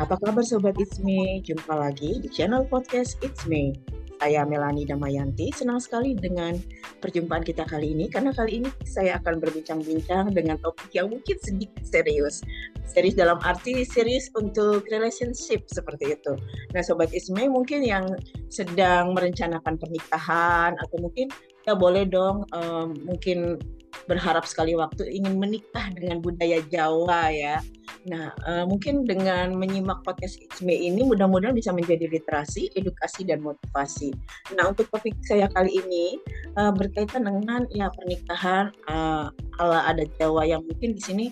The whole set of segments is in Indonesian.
Apa kabar Sobat It's Me? Jumpa lagi di channel podcast It's Me. Saya Melani Damayanti, senang sekali dengan perjumpaan kita kali ini karena kali ini saya akan berbincang-bincang dengan topik yang mungkin sedikit serius. Serius dalam arti serius untuk relationship seperti itu. Nah Sobat Isme mungkin yang sedang merencanakan pernikahan atau mungkin ya boleh dong um, mungkin berharap sekali waktu ingin menikah dengan budaya Jawa ya Nah, uh, mungkin dengan menyimak podcast ISME ini mudah-mudahan bisa menjadi literasi, edukasi, dan motivasi. Nah, untuk topik saya kali ini uh, berkaitan dengan ya pernikahan uh, ala adat Jawa yang mungkin di sini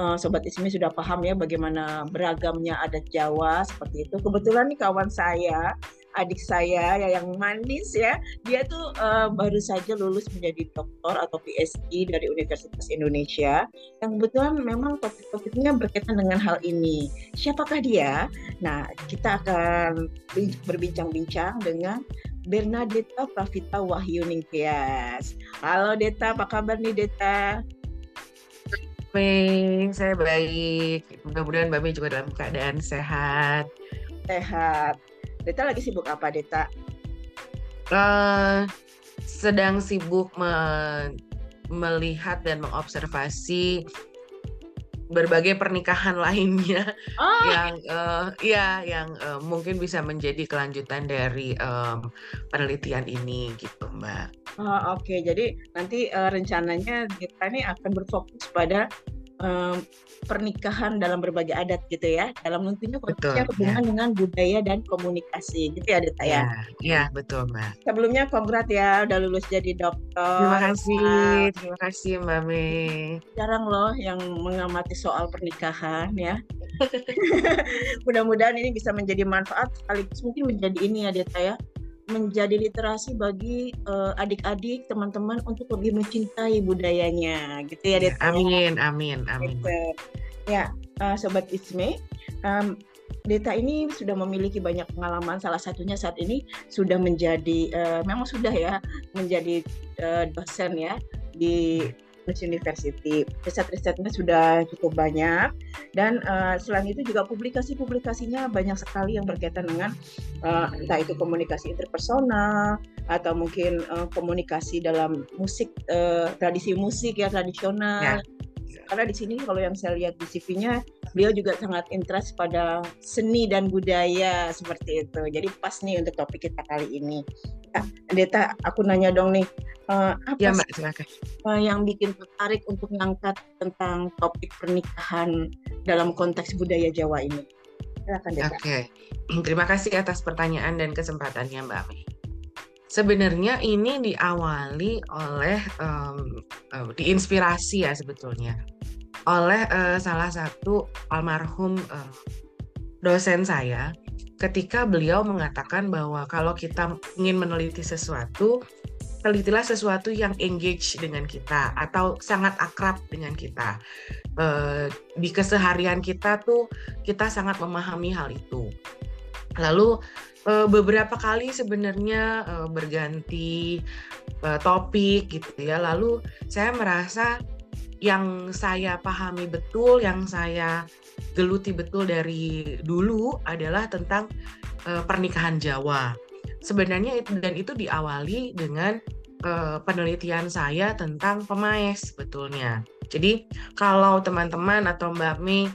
uh, Sobat ISME sudah paham ya bagaimana beragamnya adat Jawa seperti itu. Kebetulan nih kawan saya adik saya ya yang manis ya dia tuh uh, baru saja lulus menjadi doktor atau PhD dari Universitas Indonesia yang kebetulan memang topik-topiknya berkaitan dengan hal ini siapakah dia nah kita akan berbincang-bincang dengan Bernadetta Pravita Wahyu Ningtyas. Halo Deta, apa kabar nih Deta? Baik, saya baik. Mudah-mudahan Mbak Mei juga dalam keadaan sehat. Sehat. Deta lagi sibuk apa, Deta? Uh, sedang sibuk me melihat dan mengobservasi berbagai pernikahan lainnya oh. yang uh, ya yang uh, mungkin bisa menjadi kelanjutan dari um, penelitian ini gitu mbak. Oh, Oke, okay. jadi nanti uh, rencananya kita ini akan berfokus pada um, pernikahan dalam berbagai adat gitu ya. Dalam tentunya konteksnya hubungan ya. dengan budaya dan komunikasi gitu ya Dita ya? Ya betul mbak. Sebelumnya kongrat ya udah lulus jadi dokter. Terima kasih terima kasih mbak Mei. Jarang loh yang mengamati soal pernikahan ya. Mudah-mudahan ini bisa menjadi manfaat sekaligus mungkin menjadi ini ya Dita ya menjadi literasi bagi uh, adik-adik teman-teman untuk lebih mencintai budayanya gitu ya Deta. Amin amin amin. Gitu. Ya uh, sobat Isme um, Deta ini sudah memiliki banyak pengalaman salah satunya saat ini sudah menjadi uh, memang sudah ya menjadi uh, dosen ya di University. Riset-risetnya sudah cukup banyak dan uh, selain itu juga publikasi-publikasinya banyak sekali yang berkaitan dengan uh, entah itu komunikasi interpersonal atau mungkin uh, komunikasi dalam musik uh, tradisi musik ya tradisional. Ya. Karena di sini kalau yang saya lihat di CV-nya beliau juga sangat interest pada seni dan budaya seperti itu. Jadi pas nih untuk topik kita kali ini. Nah, Deta, aku nanya dong nih, Uh, apa ya, Mbak, silakan. Uh, yang bikin tertarik untuk mengangkat tentang topik pernikahan dalam konteks budaya Jawa ini? Silakan, Oke, okay. terima kasih atas pertanyaan dan kesempatannya, Mbak Mei. Sebenarnya ini diawali oleh um, uh, diinspirasi ya sebetulnya oleh uh, salah satu almarhum uh, dosen saya ketika beliau mengatakan bahwa kalau kita ingin meneliti sesuatu telitilah sesuatu yang engage dengan kita atau sangat akrab dengan kita. Uh, di keseharian kita tuh kita sangat memahami hal itu. Lalu beberapa kali sebenarnya berganti topik gitu ya. Lalu saya merasa yang saya pahami betul, yang saya geluti betul dari dulu adalah tentang uh, pernikahan Jawa sebenarnya itu dan itu diawali dengan uh, penelitian saya tentang pemaes sebetulnya. Jadi kalau teman-teman atau Mbak Mi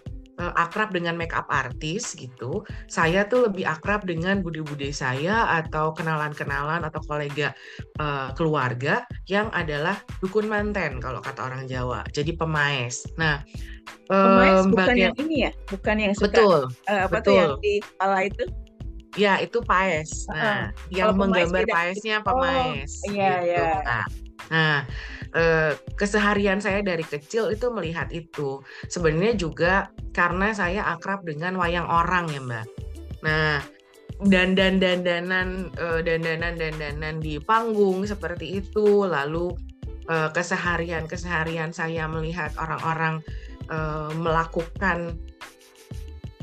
akrab dengan makeup artis gitu, saya tuh lebih akrab dengan budi-budi saya atau kenalan-kenalan atau kolega uh, keluarga yang adalah dukun manten kalau kata orang Jawa. Jadi pemaes. Nah, pemaes bukan bagian, yang ini ya, bukan yang suka betul, uh, apa betul. tuh yang di kepala itu? Ya, itu paes. Nah, uh, yang menggambar paesnya pemaes. Oh, iya, gitu. iya. Nah, nah eh, keseharian saya dari kecil itu melihat itu. Sebenarnya juga karena saya akrab dengan wayang orang ya, Mbak. Nah, dan dan dandanan eh, dandanan dandanan di panggung seperti itu, lalu eh, keseharian keseharian saya melihat orang-orang eh, melakukan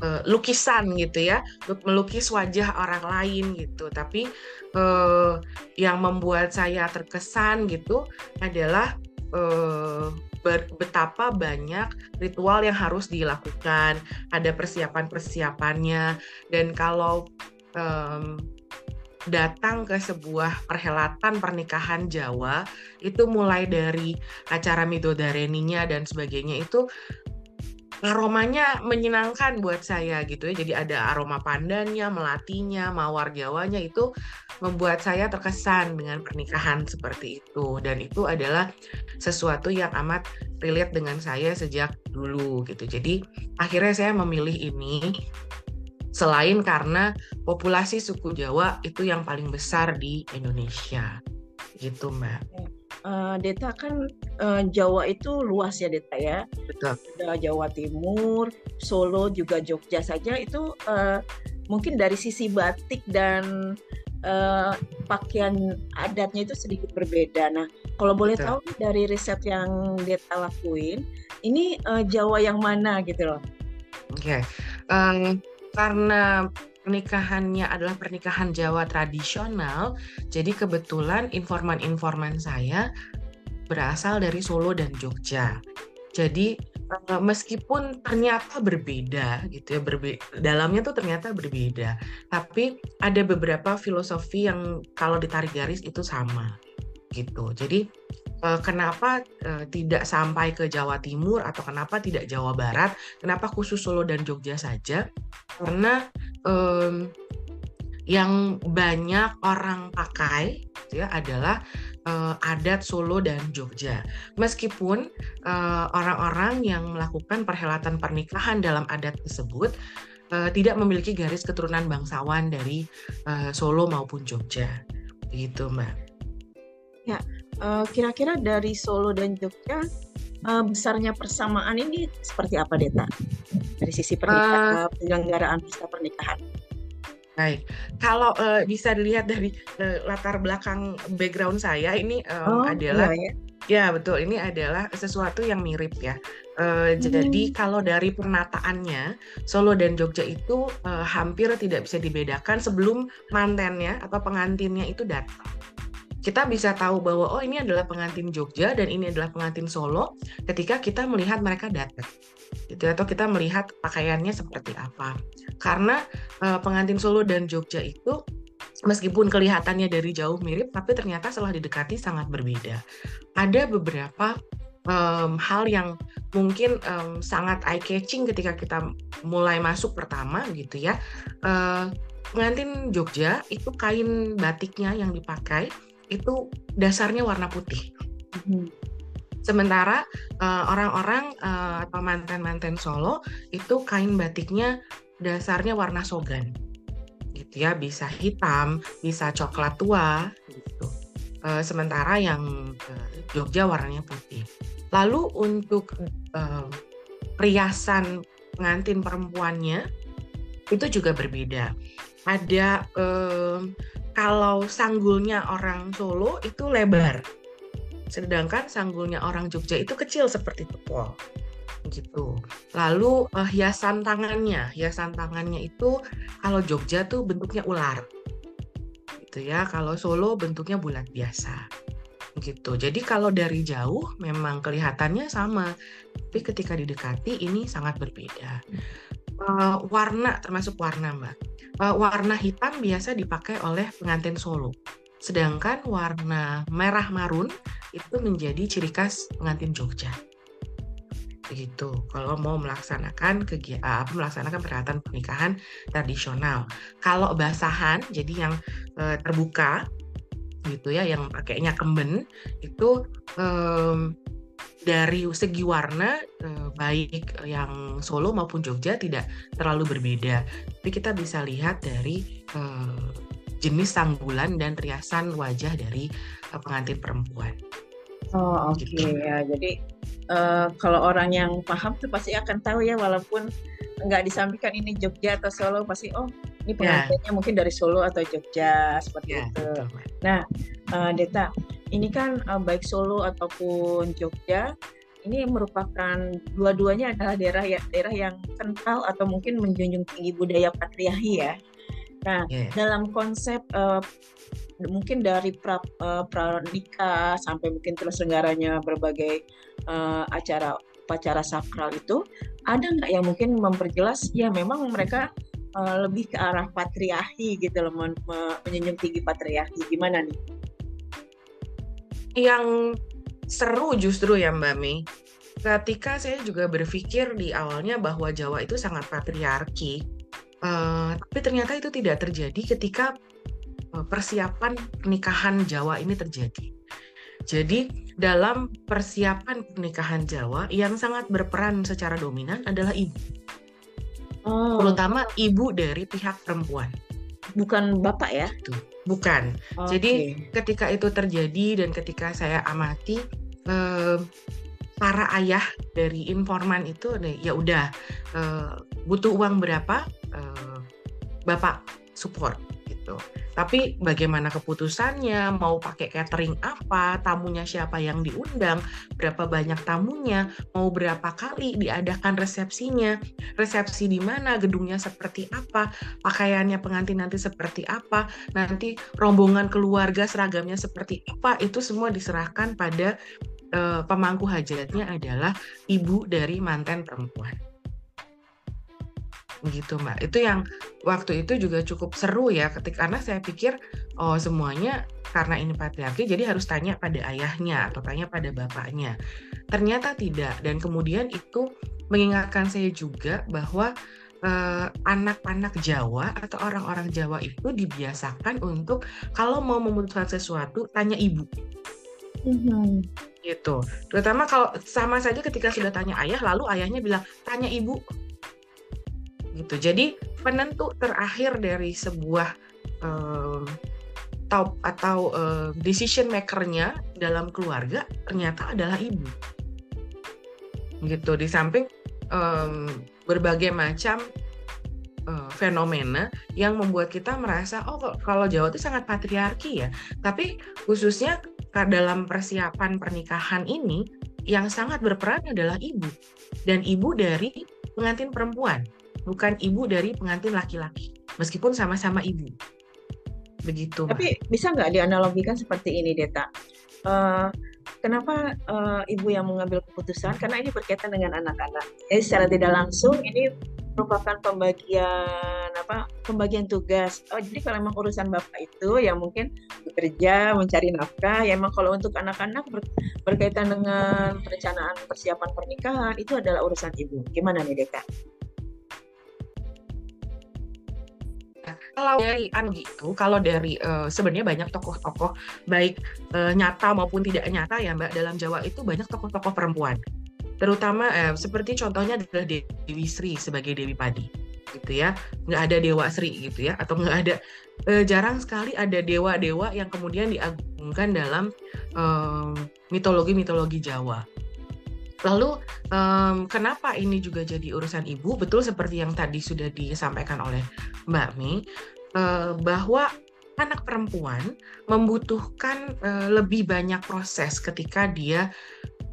uh, lukisan gitu ya, melukis wajah orang lain gitu. Tapi uh, yang membuat saya terkesan gitu adalah uh, betapa banyak ritual yang harus dilakukan, ada persiapan-persiapannya, dan kalau um, datang ke sebuah perhelatan pernikahan Jawa itu mulai dari acara midodareninya dan sebagainya itu aromanya menyenangkan buat saya gitu ya. Jadi ada aroma pandannya, melatinya, mawar jawanya itu membuat saya terkesan dengan pernikahan seperti itu dan itu adalah sesuatu yang amat relate dengan saya sejak dulu gitu. Jadi akhirnya saya memilih ini selain karena populasi suku Jawa itu yang paling besar di Indonesia. Gitu, Mbak uh, Deta kan uh, Jawa itu luas ya Deta ya. Betul. Ada Jawa Timur, Solo juga Jogja saja itu uh, mungkin dari sisi batik dan uh, pakaian adatnya itu sedikit berbeda. Nah, kalau boleh Betul. tahu dari riset yang Deta lakuin, ini uh, Jawa yang mana gitu loh? Oke, okay. um, karena pernikahannya adalah pernikahan Jawa tradisional, jadi kebetulan informan-informan saya berasal dari Solo dan Jogja. Jadi eh, meskipun ternyata berbeda gitu ya, berbe dalamnya tuh ternyata berbeda, tapi ada beberapa filosofi yang kalau ditarik garis itu sama gitu. Jadi eh, kenapa eh, tidak sampai ke Jawa Timur atau kenapa tidak Jawa Barat? Kenapa khusus Solo dan Jogja saja? Karena um, yang banyak orang pakai gitu ya adalah uh, adat Solo dan Jogja. Meskipun orang orang-orang yang melakukan perhelatan pernikahan dalam adat tersebut uh, tidak memiliki garis keturunan bangsawan dari uh, Solo maupun Jogja, gitu Mbak. Ya, kira-kira dari Solo dan Jogja uh, besarnya persamaan ini seperti apa, Deta? Dari sisi pernikahan, uh, penyelenggaraan pesta pernikahan. Baik, kalau uh, bisa dilihat dari uh, latar belakang background saya ini um, oh, adalah iya, ya. ya betul ini adalah sesuatu yang mirip ya. Uh, hmm. Jadi kalau dari penataannya Solo dan Jogja itu uh, hampir tidak bisa dibedakan sebelum mantennya atau pengantinnya itu datang kita bisa tahu bahwa oh ini adalah pengantin Jogja dan ini adalah pengantin Solo ketika kita melihat mereka datang. Gitu atau kita melihat pakaiannya seperti apa. Karena uh, pengantin Solo dan Jogja itu meskipun kelihatannya dari jauh mirip tapi ternyata setelah didekati sangat berbeda. Ada beberapa um, hal yang mungkin um, sangat eye catching ketika kita mulai masuk pertama gitu ya. Uh, pengantin Jogja itu kain batiknya yang dipakai itu dasarnya warna putih. Hmm. Sementara uh, orang-orang uh, atau manten-manten Solo itu kain batiknya dasarnya warna sogan, gitu ya, bisa hitam, bisa coklat tua, gitu. Uh, sementara yang uh, Jogja warnanya putih. Lalu untuk uh, perhiasan pengantin perempuannya itu juga berbeda. Ada uh, kalau sanggulnya orang Solo itu lebar, sedangkan sanggulnya orang Jogja itu kecil seperti tepol gitu. Lalu uh, hiasan tangannya, hiasan tangannya itu kalau Jogja tuh bentuknya ular, gitu ya. Kalau Solo bentuknya bulat biasa, gitu. Jadi kalau dari jauh memang kelihatannya sama, tapi ketika didekati ini sangat berbeda. Uh, warna termasuk warna mbak uh, warna hitam biasa dipakai oleh pengantin Solo. Sedangkan warna merah marun itu menjadi ciri khas pengantin Jogja. Begitu. Kalau mau melaksanakan kegiatan apa melaksanakan perhelatan pernikahan tradisional. Kalau basahan jadi yang uh, terbuka gitu ya yang pakainya kemben itu dari segi warna eh, baik yang Solo maupun Jogja tidak terlalu berbeda. Tapi kita bisa lihat dari eh, jenis sanggulan dan riasan wajah dari eh, pengantin perempuan. Oh oke okay. gitu. ya. Jadi uh, kalau orang yang paham tuh pasti akan tahu ya walaupun nggak disampaikan ini Jogja atau Solo pasti oh ini ya. pengantinnya yeah. mungkin dari Solo atau Jogja seperti yeah, itu. Betul. Nah, uh, Deta, ini kan uh, baik Solo ataupun Jogja ini merupakan dua-duanya adalah daerah ya daerah yang kental atau mungkin menjunjung tinggi budaya patriarki ya. Nah, yeah. dalam konsep uh, mungkin dari pra, uh, pranikah sampai mungkin terselenggaranya berbagai uh, acara upacara sakral itu ada nggak yang mungkin memperjelas ya memang mereka uh, lebih ke arah patriarki gitu loh men menjunjung tinggi patriarki gimana nih? Yang seru justru ya Mbak Mei ketika saya juga berpikir di awalnya bahwa Jawa itu sangat patriarki, uh, tapi ternyata itu tidak terjadi ketika uh, persiapan pernikahan Jawa ini terjadi. Jadi dalam persiapan pernikahan Jawa yang sangat berperan secara dominan adalah ibu, oh. terutama ibu dari pihak perempuan. Bukan bapak ya? Bukan. Okay. Jadi ketika itu terjadi dan ketika saya amati. Uh, para ayah dari informan itu ya udah uh, butuh uang berapa uh, bapak support gitu tapi bagaimana keputusannya? Mau pakai catering apa? Tamunya siapa yang diundang? Berapa banyak tamunya? Mau berapa kali diadakan resepsinya? Resepsi di mana? Gedungnya seperti apa? Pakaiannya pengantin nanti seperti apa? Nanti rombongan keluarga seragamnya seperti apa? Itu semua diserahkan pada uh, pemangku hajatnya adalah ibu dari mantan perempuan. Gitu mbak. Itu yang waktu itu juga cukup seru ya, ketika karena saya pikir oh semuanya karena ini patriarki jadi harus tanya pada ayahnya atau tanya pada bapaknya. Ternyata tidak dan kemudian itu mengingatkan saya juga bahwa eh, anak-anak uh, Jawa atau orang-orang Jawa itu dibiasakan untuk kalau mau memutuskan sesuatu tanya ibu. Mm -hmm gitu. Terutama kalau sama saja ketika sudah tanya ayah, lalu ayahnya bilang tanya ibu, gitu. Jadi penentu terakhir dari sebuah um, top atau uh, decision makernya dalam keluarga ternyata adalah ibu, gitu. Di samping um, berbagai macam uh, fenomena yang membuat kita merasa oh kalau Jawa itu sangat patriarki ya. Tapi khususnya dalam persiapan pernikahan ini yang sangat berperan adalah ibu dan ibu dari pengantin perempuan, bukan ibu dari pengantin laki-laki. Meskipun sama-sama ibu. Begitu. Tapi Mbak. bisa nggak dianalogikan seperti ini, Deta? Uh, kenapa uh, ibu yang mengambil keputusan? Karena ini berkaitan dengan anak-anak. Jadi secara tidak langsung ini merupakan pembagian apa pembagian tugas oh jadi kalau memang urusan bapak itu yang mungkin bekerja mencari nafkah ya memang kalau untuk anak-anak ber, berkaitan dengan perencanaan persiapan pernikahan itu adalah urusan ibu gimana nih Deka? Kalau dari an gitu, kalau dari uh, sebenarnya banyak tokoh-tokoh baik uh, nyata maupun tidak nyata ya Mbak dalam Jawa itu banyak tokoh-tokoh perempuan. Terutama eh, seperti contohnya adalah Dewi Sri sebagai Dewi Padi gitu ya. Nggak ada Dewa Sri gitu ya atau nggak ada eh, jarang sekali ada dewa-dewa yang kemudian diagungkan dalam mitologi-mitologi Jawa Lalu um, kenapa ini juga jadi urusan ibu? Betul seperti yang tadi sudah disampaikan oleh Mbak Mi uh, bahwa anak perempuan membutuhkan uh, lebih banyak proses ketika dia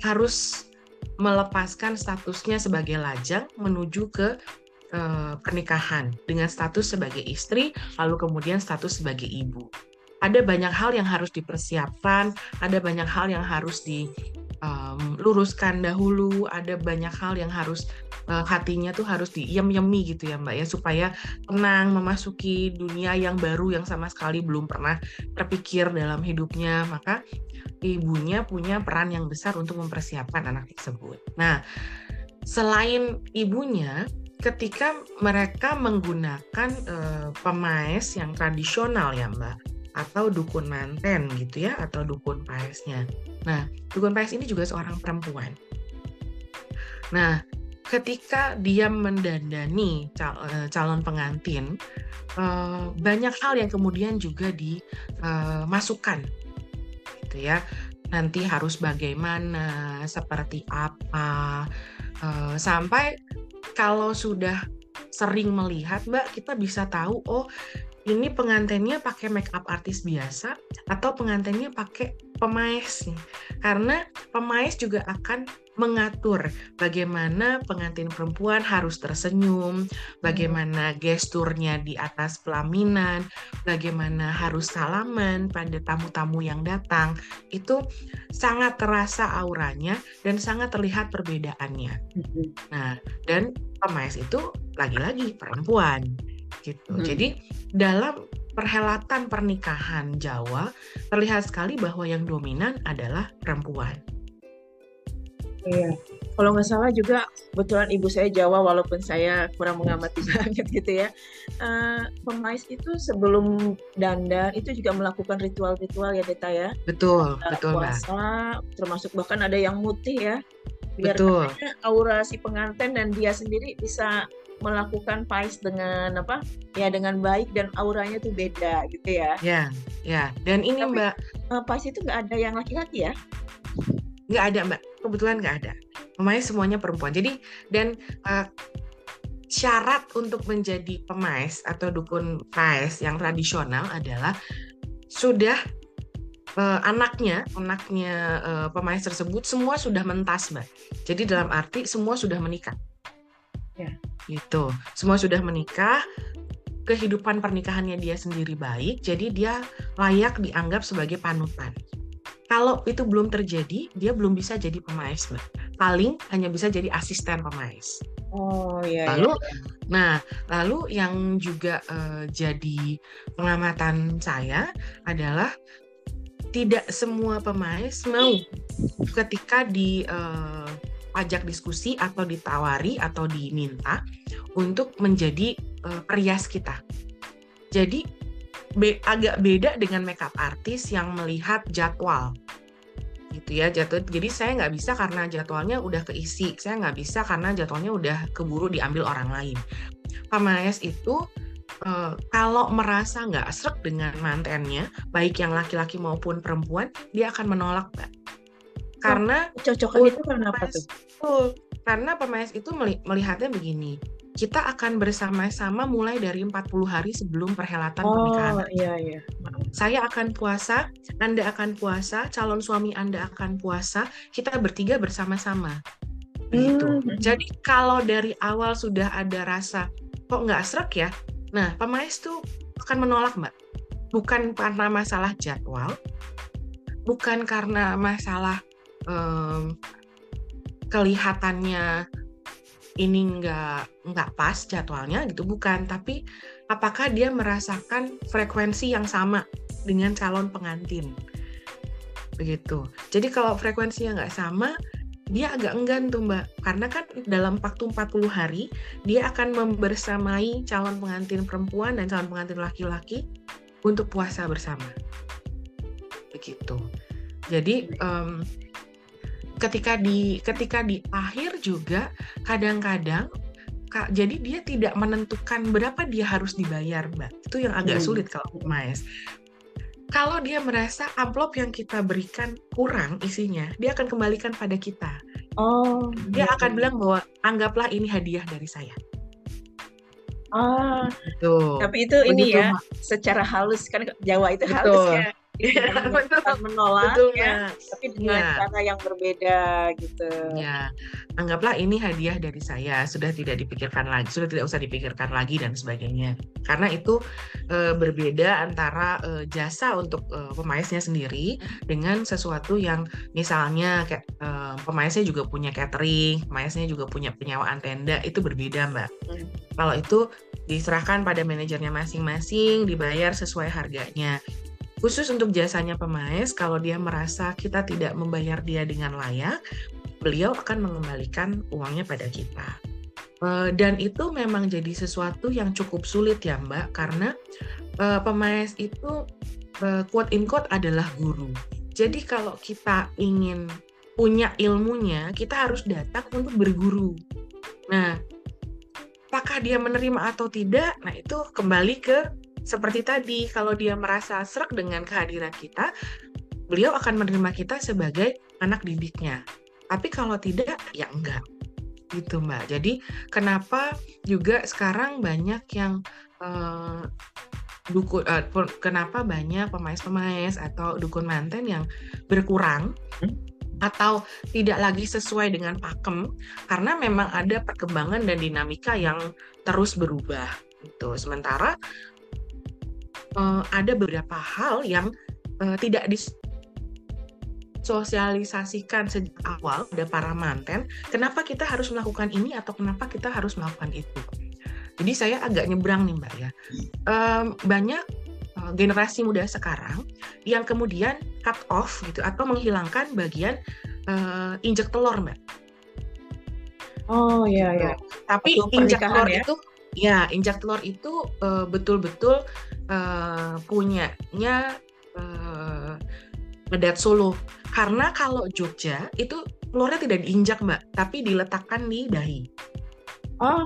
harus melepaskan statusnya sebagai lajang menuju ke uh, pernikahan dengan status sebagai istri, lalu kemudian status sebagai ibu. Ada banyak hal yang harus dipersiapkan, ada banyak hal yang harus diluruskan um, dahulu, ada banyak hal yang harus uh, hatinya tuh harus diem-yemi gitu ya Mbak ya supaya tenang memasuki dunia yang baru yang sama sekali belum pernah terpikir dalam hidupnya. Maka ibunya punya peran yang besar untuk mempersiapkan anak tersebut. Nah, selain ibunya, ketika mereka menggunakan uh, pemaes yang tradisional ya Mbak, atau dukun manten gitu ya, atau dukun paesnya. Nah, dukun paes ini juga seorang perempuan. Nah, ketika dia mendandani eh, calon pengantin, uh, banyak hal yang kemudian juga dimasukkan gitu ya nanti harus bagaimana seperti apa sampai kalau sudah sering melihat mbak kita bisa tahu oh ini pengantinnya pakai make up artis biasa atau pengantinnya pakai pemaes nih. Karena pemaes juga akan mengatur bagaimana pengantin perempuan harus tersenyum, bagaimana gesturnya di atas pelaminan, bagaimana harus salaman pada tamu-tamu yang datang. Itu sangat terasa auranya dan sangat terlihat perbedaannya. Nah, dan pemaes itu lagi-lagi perempuan gitu. Hmm. Jadi dalam perhelatan pernikahan Jawa terlihat sekali bahwa yang dominan adalah perempuan. Iya. Kalau nggak salah juga kebetulan ibu saya Jawa walaupun saya kurang mengamati banget gitu ya. Uh, pemais itu sebelum dandan itu juga melakukan ritual-ritual ya Deta ya. Betul, uh, betul puasa, Mbak. termasuk bahkan ada yang mutih ya. Biar betul. aura si pengantin dan dia sendiri bisa melakukan pais dengan apa? Ya dengan baik dan auranya tuh beda gitu ya. Ya ya. Dan ini Tapi, mbak. uh, pais itu nggak ada yang laki-laki ya? Nggak ada mbak. Kebetulan nggak ada. Pemain semuanya perempuan. Jadi dan uh, syarat untuk menjadi pemain atau dukun pais yang tradisional adalah sudah uh, anaknya anaknya uh, pemain tersebut semua sudah mentas mbak. Jadi dalam arti semua sudah menikah ya itu semua sudah menikah kehidupan pernikahannya dia sendiri baik jadi dia layak dianggap sebagai panutan kalau itu belum terjadi, dia belum bisa jadi pemais. Paling hanya bisa jadi asisten pemais. Oh iya. Lalu, iya. nah, lalu yang juga uh, jadi pengamatan saya adalah tidak semua pemais mau ketika di uh, ajak diskusi atau ditawari atau diminta untuk menjadi uh, perias kita. Jadi be agak beda dengan makeup artis yang melihat jadwal. Gitu ya jatuh jadi saya nggak bisa karena jadwalnya udah keisi. Saya nggak bisa karena jadwalnya udah keburu diambil orang lain. Pemaes itu uh, kalau merasa nggak serak dengan mantennya baik yang laki-laki maupun perempuan dia akan menolak mbak karena cocokan itu karena apa tuh? karena pemaes itu melihatnya begini kita akan bersama-sama mulai dari 40 hari sebelum perhelatan oh, pernikahan. iya iya. Saya akan puasa, Anda akan puasa, calon suami Anda akan puasa, kita bertiga bersama-sama. Begitu. Hmm. Jadi kalau dari awal sudah ada rasa kok nggak serak ya, nah pemais tuh akan menolak mbak. Bukan karena masalah jadwal, bukan karena masalah um, kelihatannya ini nggak nggak pas jadwalnya gitu bukan. Tapi apakah dia merasakan frekuensi yang sama dengan calon pengantin? Begitu. Jadi kalau frekuensinya nggak sama dia agak enggan tuh mbak. Karena kan dalam waktu 40 hari dia akan membersamai calon pengantin perempuan dan calon pengantin laki-laki untuk puasa bersama. Begitu. Jadi um, ketika di ketika di akhir juga kadang-kadang jadi dia tidak menentukan berapa dia harus dibayar, Mbak. Itu yang agak hmm. sulit kalau Maes. Kalau dia merasa amplop yang kita berikan kurang isinya, dia akan kembalikan pada kita. Oh, dia gitu. akan bilang bahwa anggaplah ini hadiah dari saya. Ah, itu. Tapi itu Begitu, ini ya, secara halus kan Jawa itu Betul. halus ya Iya, menolak betul, ya, tapi dengan ya. cara yang berbeda gitu. Ya, anggaplah ini hadiah dari saya, sudah tidak dipikirkan lagi, sudah tidak usah dipikirkan lagi dan sebagainya. Karena itu e, berbeda antara e, jasa untuk e, pemaisnya sendiri dengan sesuatu yang misalnya kayak e, pemaisnya juga punya catering, pemaisnya juga punya penyewaan tenda, itu berbeda, Mbak. Hmm. Kalau itu diserahkan pada manajernya masing-masing, dibayar sesuai harganya. Khusus untuk jasanya pemaes, kalau dia merasa kita tidak membayar dia dengan layak, beliau akan mengembalikan uangnya pada kita. Eh, dan itu memang jadi sesuatu yang cukup sulit ya Mbak, karena eh, pemaes itu eh, quote in quote adalah guru. Jadi kalau kita ingin punya ilmunya, kita harus datang untuk berguru. Nah, apakah dia menerima atau tidak? Nah, itu kembali ke seperti tadi, kalau dia merasa serak dengan kehadiran kita, beliau akan menerima kita sebagai anak didiknya. Tapi kalau tidak, ya enggak. Gitu, Mbak. Jadi, kenapa juga sekarang banyak yang uh, dukun uh, kenapa banyak pemain-pemain atau dukun manten yang berkurang hmm? atau tidak lagi sesuai dengan pakem karena memang ada perkembangan dan dinamika yang terus berubah itu sementara uh, ada beberapa hal yang uh, tidak disosialisasikan sejak awal pada para manten kenapa kita harus melakukan ini atau kenapa kita harus melakukan itu jadi saya agak nyebrang nih mbak ya um, banyak uh, generasi muda sekarang yang kemudian cut off gitu atau menghilangkan bagian uh, injek telur mbak Oh iya gitu. ya. Tapi injak telur ya? itu ya injak telur itu uh, betul-betul uh, punyanya uh, Medat Solo. Karena kalau Jogja itu telurnya tidak diinjak mbak, tapi diletakkan di dahi. Oh,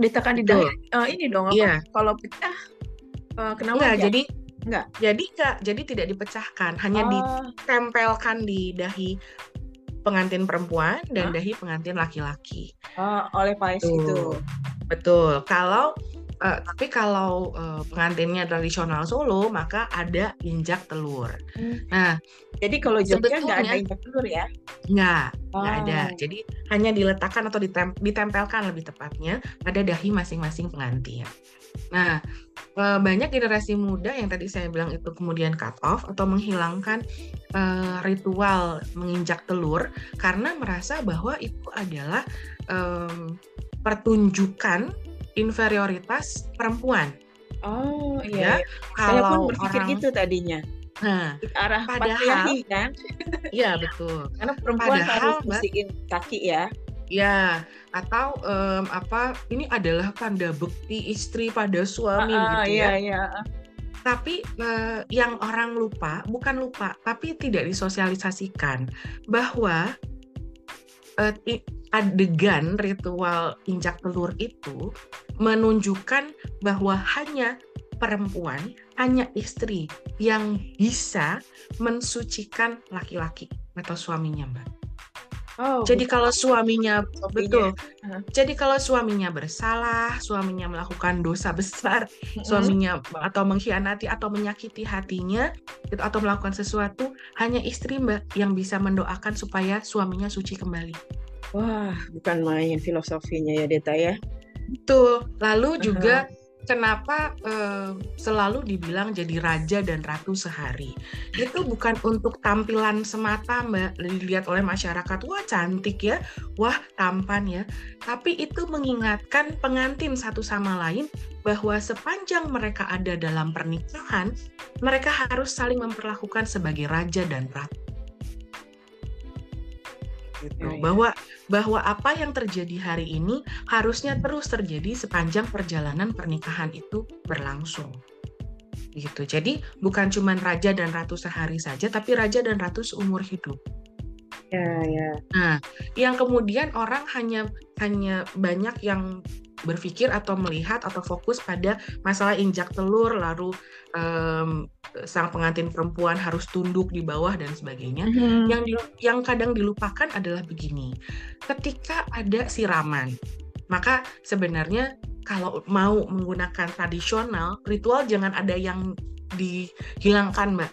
diletakkan di dahi. Uh, ini dong apa? Iya. Kalau pecah, uh, kenapa? Enggak, jadi enggak. Jadi enggak, jadi tidak dipecahkan, hanya oh. ditempelkan di dahi pengantin perempuan dan huh? dahi pengantin laki-laki. Oh, oleh Pais itu. Betul. Kalau uh, tapi kalau uh, pengantinnya tradisional Solo maka ada injak telur. Hmm. Nah, jadi kalau Jogja nggak ada injak telur ya? Nggak, oh. nggak ada. Jadi hanya diletakkan atau ditem ditempelkan lebih tepatnya pada dahi masing-masing pengantin. Nah, uh, banyak generasi muda yang tadi saya bilang itu kemudian cut off atau menghilangkan uh, ritual menginjak telur karena merasa bahwa itu adalah um, pertunjukan inferioritas perempuan. Oh iya. Ya, iya. Kalau Saya pun berpikir orang, gitu tadinya. Nah, arah padahal kan? Iya betul. Karena perempuan padahal, harus bersihin kaki ya. Ya, atau um, apa? Ini adalah tanda bukti istri pada suami ah, gitu iya, ya. Iya. Tapi uh, yang orang lupa, bukan lupa, tapi tidak disosialisasikan bahwa uh, adegan ritual injak telur itu menunjukkan bahwa hanya perempuan, hanya istri yang bisa mensucikan laki-laki atau suaminya, Mbak. Oh, jadi kalau suaminya Sopinya. betul. Uh. Jadi kalau suaminya bersalah, suaminya melakukan dosa besar, uh suaminya atau mengkhianati atau menyakiti hatinya, itu atau melakukan sesuatu, hanya istri Mbak yang bisa mendoakan supaya suaminya suci kembali. Wah, bukan main filosofinya ya Deta ya. Betul. Lalu juga uh-huh. kenapa uh, selalu dibilang jadi raja dan ratu sehari? Itu bukan untuk tampilan semata Mbak dilihat oleh masyarakat. Wah, cantik ya. Wah, tampan ya. Tapi itu mengingatkan pengantin satu sama lain bahwa sepanjang mereka ada dalam pernikahan, mereka harus saling memperlakukan sebagai raja dan ratu gitu ya, ya. bahwa bahwa apa yang terjadi hari ini harusnya terus terjadi sepanjang perjalanan pernikahan itu berlangsung. Gitu. Jadi bukan cuma raja dan ratu sehari saja tapi raja dan ratu seumur hidup ya ya nah yang kemudian orang hanya hanya banyak yang berpikir atau melihat atau fokus pada masalah injak telur lalu um, sang pengantin perempuan harus tunduk di bawah dan sebagainya mm-hmm. yang di, yang kadang dilupakan adalah begini ketika ada siraman maka sebenarnya kalau mau menggunakan tradisional ritual jangan ada yang dihilangkan mbak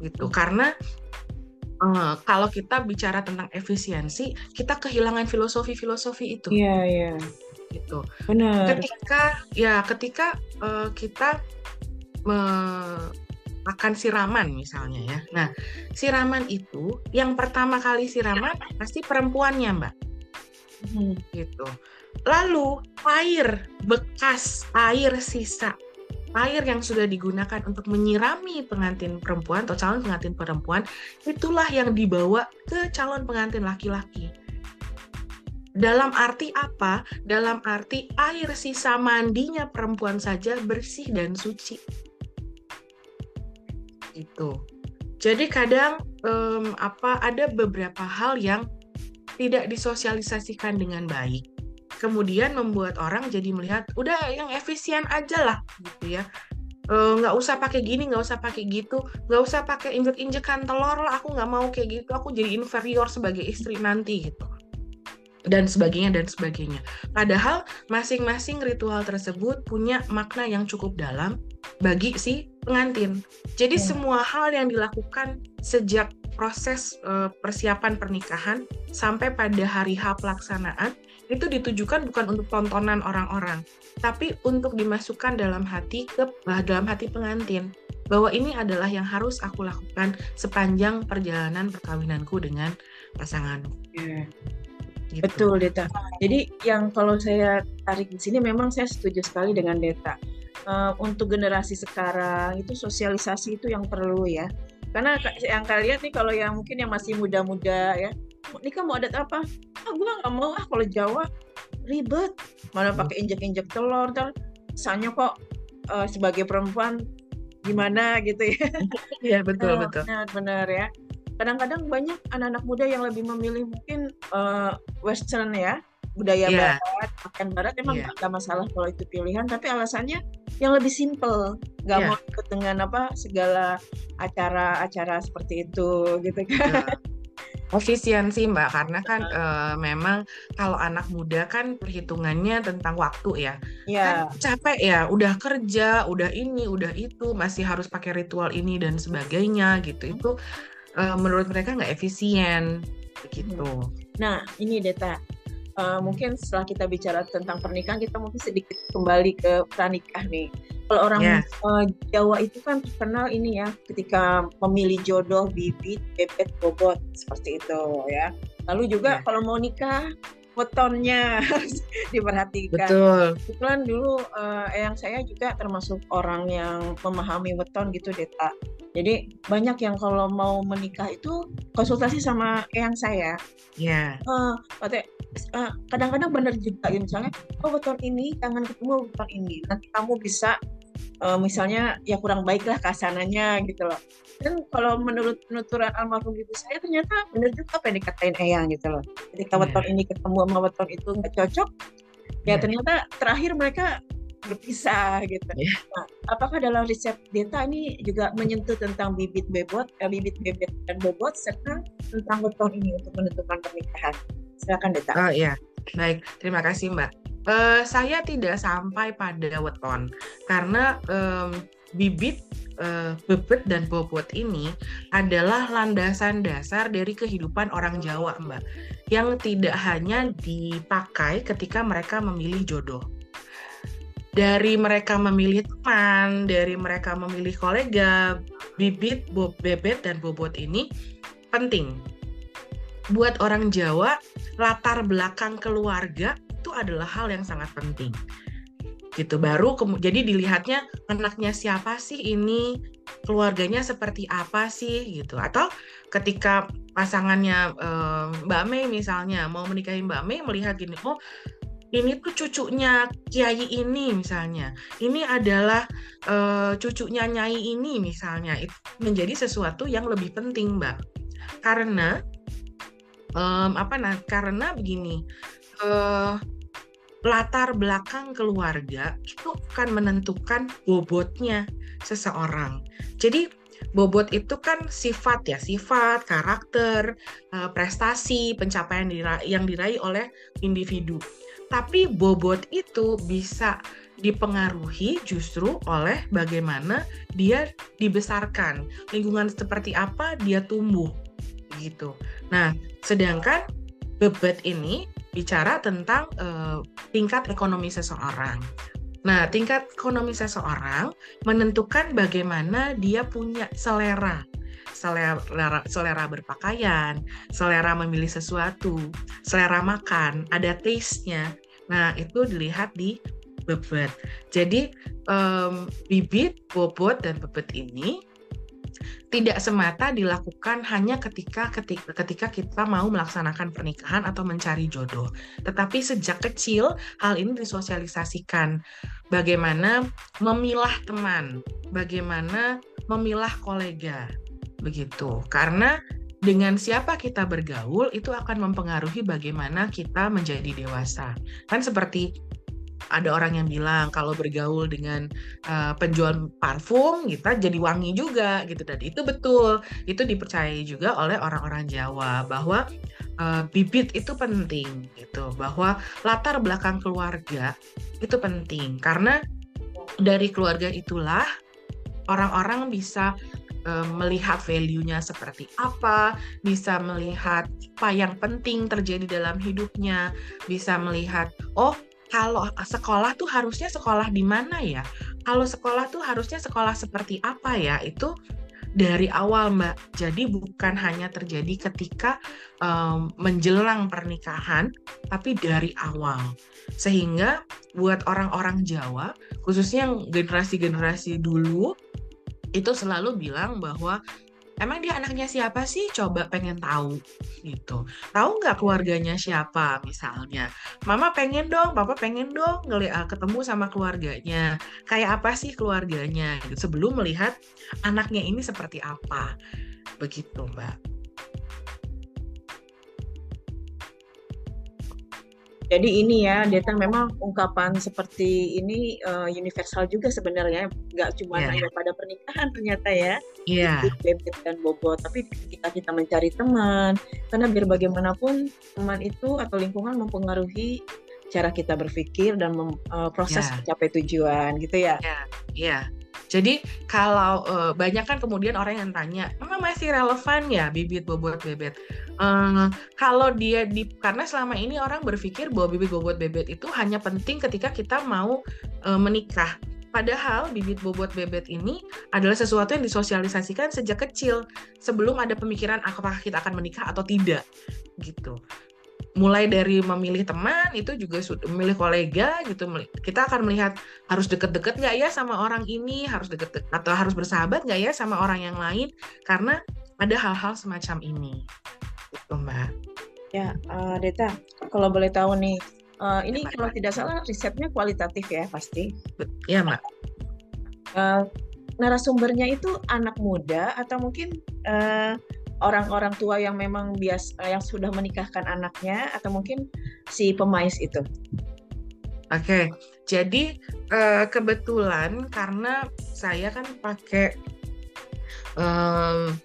gitu mm. karena Uh, kalau kita bicara tentang efisiensi, kita kehilangan filosofi-filosofi itu. Iya, yeah, iya. Yeah gitu. Benar. Ketika ya ketika uh, kita me makan siraman misalnya ya. Nah, siraman itu yang pertama kali siraman pasti perempuannya, Mbak. Hmm. Gitu. Lalu air bekas, air sisa air yang sudah digunakan untuk menyirami pengantin perempuan atau calon pengantin perempuan itulah yang dibawa ke calon pengantin laki-laki. Dalam arti apa? Dalam arti air sisa mandinya perempuan saja bersih dan suci. Itu. Jadi kadang um, apa ada beberapa hal yang tidak disosialisasikan dengan baik. Kemudian membuat orang jadi melihat udah yang efisien aja lah gitu ya nggak uh, usah pakai gini nggak usah pakai gitu nggak usah pakai injek injekan telur lah aku nggak mau kayak gitu aku jadi inferior sebagai istri nanti gitu dan sebagainya dan sebagainya. Padahal masing-masing ritual tersebut punya makna yang cukup dalam bagi si pengantin. Jadi Hmm. semua hal yang dilakukan sejak proses uh, persiapan pernikahan sampai pada hari H pelaksanaan itu ditujukan bukan untuk tontonan orang-orang, tapi untuk dimasukkan dalam hati ke dalam hati pengantin bahwa ini adalah yang harus aku lakukan sepanjang perjalanan perkawinanku dengan pasangan. Ya. Gitu. Betul, Deta. Jadi yang kalau saya tarik di sini memang saya setuju sekali dengan Deta. Uh, untuk generasi sekarang itu sosialisasi itu yang perlu ya. Karena yang kalian nih kalau yang mungkin yang masih muda-muda ya, nikah mau adat apa? Ah, gue nggak mau ah kalau Jawa ribet. Mana pakai injek-injek telur, ter misalnya kok uh, sebagai perempuan gimana gitu ya. Iya betul nah, betul. Benar benar ya. Kadang-kadang banyak anak-anak muda yang lebih memilih mungkin uh, western ya, budaya yeah. barat, makan barat emang yeah. nggak masalah kalau itu pilihan, tapi alasannya yang lebih simple, nggak Yeah. mau ikut dengan apa segala acara-acara seperti itu gitu kan. Ya. Efisiensi Mbak, karena kan eh, memang kalau anak muda kan perhitungannya tentang waktu ya. Iya. Kan capek ya, udah kerja, udah ini, udah itu, masih harus pakai ritual ini dan sebagainya gitu. Itu eh, menurut mereka nggak efisien begitu. Nah, ini Deta. Uh, mungkin setelah kita bicara tentang pernikahan, kita mungkin sedikit kembali ke pranikah nih. Kalau orang Ya. uh, Jawa itu kan terkenal ini ya, ketika memilih jodoh, bibit, bebet, bobot, seperti itu ya. Lalu juga Ya. kalau mau nikah, wetonnya harus diperhatikan. Betul. Kebetulan dulu uh, eyang saya juga termasuk orang yang memahami weton gitu, Deta. Jadi banyak yang kalau mau menikah itu konsultasi sama eyang saya. Ya. Eh, katanya, eh, kadang-kadang benar juga ya misalnya oh weton ini jangan ketemu weton ini nanti kamu bisa eh, misalnya ya kurang baik lah kasananya gitu loh dan kalau menurut penuturan almarhum ibu saya ternyata benar juga apa yang dikatain eyang gitu loh ketika Iya. weton ini ketemu sama weton itu nggak cocok ya Iya. ternyata terakhir mereka berpisah gitu. Iya. Nah, apakah dalam riset data ini juga menyentuh tentang bibit bebot, eh, bibit bebet dan bobot serta tentang weton ini untuk menentukan pernikahan? Silakan Deta. Oh iya, baik. Terima kasih Mbak. Eh, saya tidak sampai pada weton karena em, bibit, eh, bebet dan bobot ini adalah landasan dasar dari kehidupan orang Jawa, Mbak, yang tidak hanya dipakai ketika mereka memilih jodoh. Dari mereka memilih teman, dari mereka memilih kolega, bibit, bob, bebet dan bobot ini penting. Buat orang Jawa, latar belakang keluarga itu adalah hal yang sangat penting. Gitu baru jadi dilihatnya anaknya siapa sih ini? Keluarganya seperti apa sih? Gitu. Atau ketika pasangannya eh, Mbak Mei misalnya mau menikahi Mbak Mei melihat gini oh ini tuh cucunya Kiai ini misalnya. Ini adalah eh, cucunya Nyai ini misalnya. Itu menjadi sesuatu yang lebih penting Mbak. Karena em, apa nah karena begini eh, latar belakang keluarga itu akan menentukan bobotnya seseorang. Jadi bobot itu kan sifat ya, sifat, karakter, eh, prestasi, pencapaian yang diraih oleh individu. Tapi bobot itu bisa dipengaruhi justru oleh bagaimana dia dibesarkan, lingkungan seperti apa dia tumbuh gitu. Nah, sedangkan bebet ini bicara tentang eh, tingkat ekonomi seseorang. Nah, tingkat ekonomi seseorang menentukan bagaimana dia punya selera. Selera, selera berpakaian, selera memilih sesuatu, selera makan, ada taste-nya. Nah, itu dilihat di bebet. Jadi, em, bibit, bobot, dan bebet ini tidak semata dilakukan hanya ketika ketika kita mau melaksanakan pernikahan atau mencari jodoh. Tetapi sejak kecil hal ini disosialisasikan. Bagaimana memilah teman, bagaimana memilah kolega. Begitu. Karena dengan siapa kita bergaul itu akan mempengaruhi bagaimana kita menjadi dewasa. Kan seperti ada orang yang bilang kalau bergaul dengan uh, penjual parfum kita jadi wangi juga gitu. Dan itu betul. Itu dipercayai juga oleh orang-orang Jawa bahwa uh, bibit itu penting gitu. Bahwa latar belakang keluarga itu penting. Karena dari keluarga itulah orang-orang bisa uh, melihat value-nya seperti apa, bisa melihat apa yang penting terjadi dalam hidupnya, bisa melihat oh kalau sekolah tuh harusnya sekolah di mana ya? Kalau sekolah tuh harusnya sekolah seperti apa ya? Itu dari awal Mbak. Jadi bukan hanya terjadi ketika um, menjelang pernikahan, tapi dari awal. Sehingga buat orang-orang Jawa, khususnya generasi-generasi dulu, itu selalu bilang bahwa emang dia anaknya siapa sih? Coba pengen tahu gitu. Tahu nggak keluarganya siapa misalnya? Mama pengen dong, papa pengen dong ngeliat ketemu sama keluarganya. Kayak apa sih keluarganya? Gitu. Sebelum melihat anaknya ini seperti apa. Begitu, Mbak. Jadi ini ya, Deta memang ungkapan seperti ini uh, universal juga sebenarnya, nggak cuma yeah. hanya pada pernikahan ternyata ya. Yeah. Bebet dan bobot, tapi ketika kita mencari teman, karena biar bagaimanapun teman itu atau lingkungan mempengaruhi cara kita berpikir dan mem, uh, proses yeah. mencapai tujuan gitu ya. Iya. Yeah. Yeah. Jadi kalau uh, banyak kan kemudian orang yang tanya, emang masih relevan ya bibit bobot bebet? Uh, kalau dia di karena selama ini orang berpikir bahwa bibit bobot bebet itu hanya penting ketika kita mau uh, menikah. Padahal bibit bobot bebet ini adalah sesuatu yang disosialisasikan sejak kecil sebelum ada pemikiran apakah kita akan menikah atau tidak gitu. Mulai dari memilih teman itu juga sudah memilih kolega gitu. Kita akan melihat harus deket-deket nggak ya sama orang ini? Harus deket atau harus bersahabat nggak ya sama orang yang lain? Karena ada hal-hal semacam ini itu mbak ya uh, Deta kalau boleh tahu nih uh, ini ya, kalau tidak salah risetnya kualitatif ya pasti ya mbak uh, narasumbernya itu anak muda atau mungkin uh, orang-orang tua yang memang bias eh, yang sudah menikahkan anaknya atau mungkin si pemais itu. Oke, okay. jadi uh, kebetulan karena saya kan pakai um,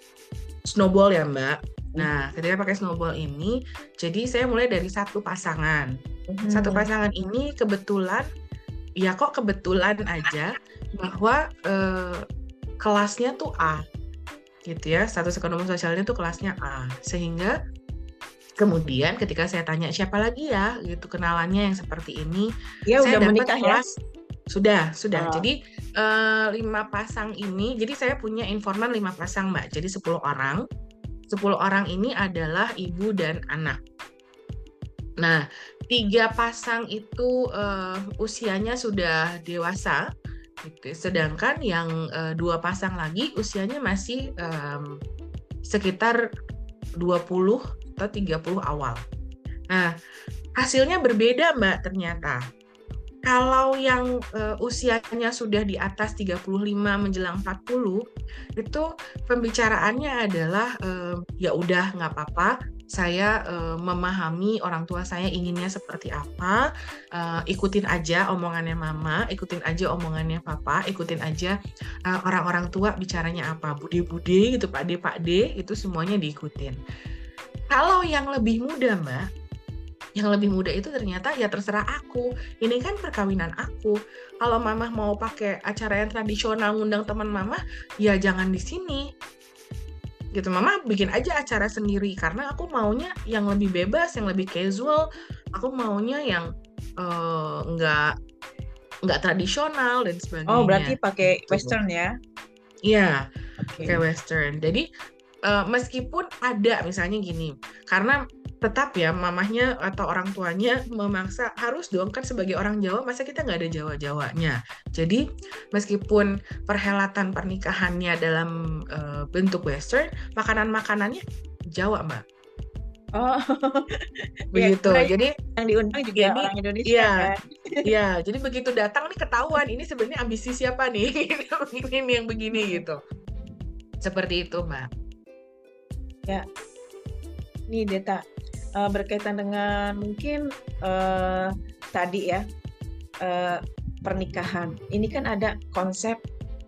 snowball ya Mbak. Nah, ketika pakai snowball ini, jadi saya mulai dari satu pasangan. Hmm. Satu pasangan ini kebetulan, ya kok kebetulan aja bahwa uh, kelasnya tuh A gitu ya status ekonomi sosialnya itu kelasnya A sehingga kemudian ketika saya tanya siapa lagi ya gitu kenalannya yang seperti ini ya, saya udah menikah ya? kelas ya? sudah sudah oh. jadi uh, lima pasang ini jadi saya punya informan lima pasang mbak jadi 10 orang 10 orang ini adalah ibu dan anak nah tiga pasang itu uh, usianya sudah dewasa Gitu. Sedangkan yang uh, dua pasang lagi usianya masih um, sekitar 20 atau 30 awal. Nah, hasilnya berbeda Mbak ternyata. Kalau yang uh, usianya sudah di atas 35 menjelang 40, itu pembicaraannya adalah uh, ya udah nggak apa-apa, saya uh, memahami orang tua saya inginnya seperti apa, uh, ikutin aja omongannya mama, ikutin aja omongannya papa, ikutin aja uh, orang-orang tua bicaranya apa, bude-bude gitu, pak de pak de itu semuanya diikutin. Kalau yang lebih muda mbak, yang lebih muda itu ternyata ya terserah aku. Ini kan perkawinan aku. Kalau mama mau pakai acara yang tradisional ngundang teman mama, ya jangan di sini gitu mama bikin aja acara sendiri karena aku maunya yang lebih bebas yang lebih casual aku maunya yang uh, nggak nggak tradisional dan sebagainya oh berarti pakai gitu. western ya iya okay. pakai western jadi uh, meskipun ada misalnya gini karena tetap ya mamahnya atau orang tuanya memaksa harus dong kan sebagai orang Jawa masa kita nggak ada Jawa-Jawanya. Jadi meskipun perhelatan pernikahannya dalam uh, bentuk Western, makanan-makanannya Jawa mbak. Oh, begitu. Ya, jadi yang diundang juga jadi, orang Indonesia iya, kan? Iya, jadi begitu datang nih ketahuan ini sebenarnya ambisi siapa nih? ini yang begini gitu. Seperti itu, Mbak. Ya. Nih Deta, uh, berkaitan dengan mungkin uh, tadi ya uh, pernikahan. Ini kan ada konsep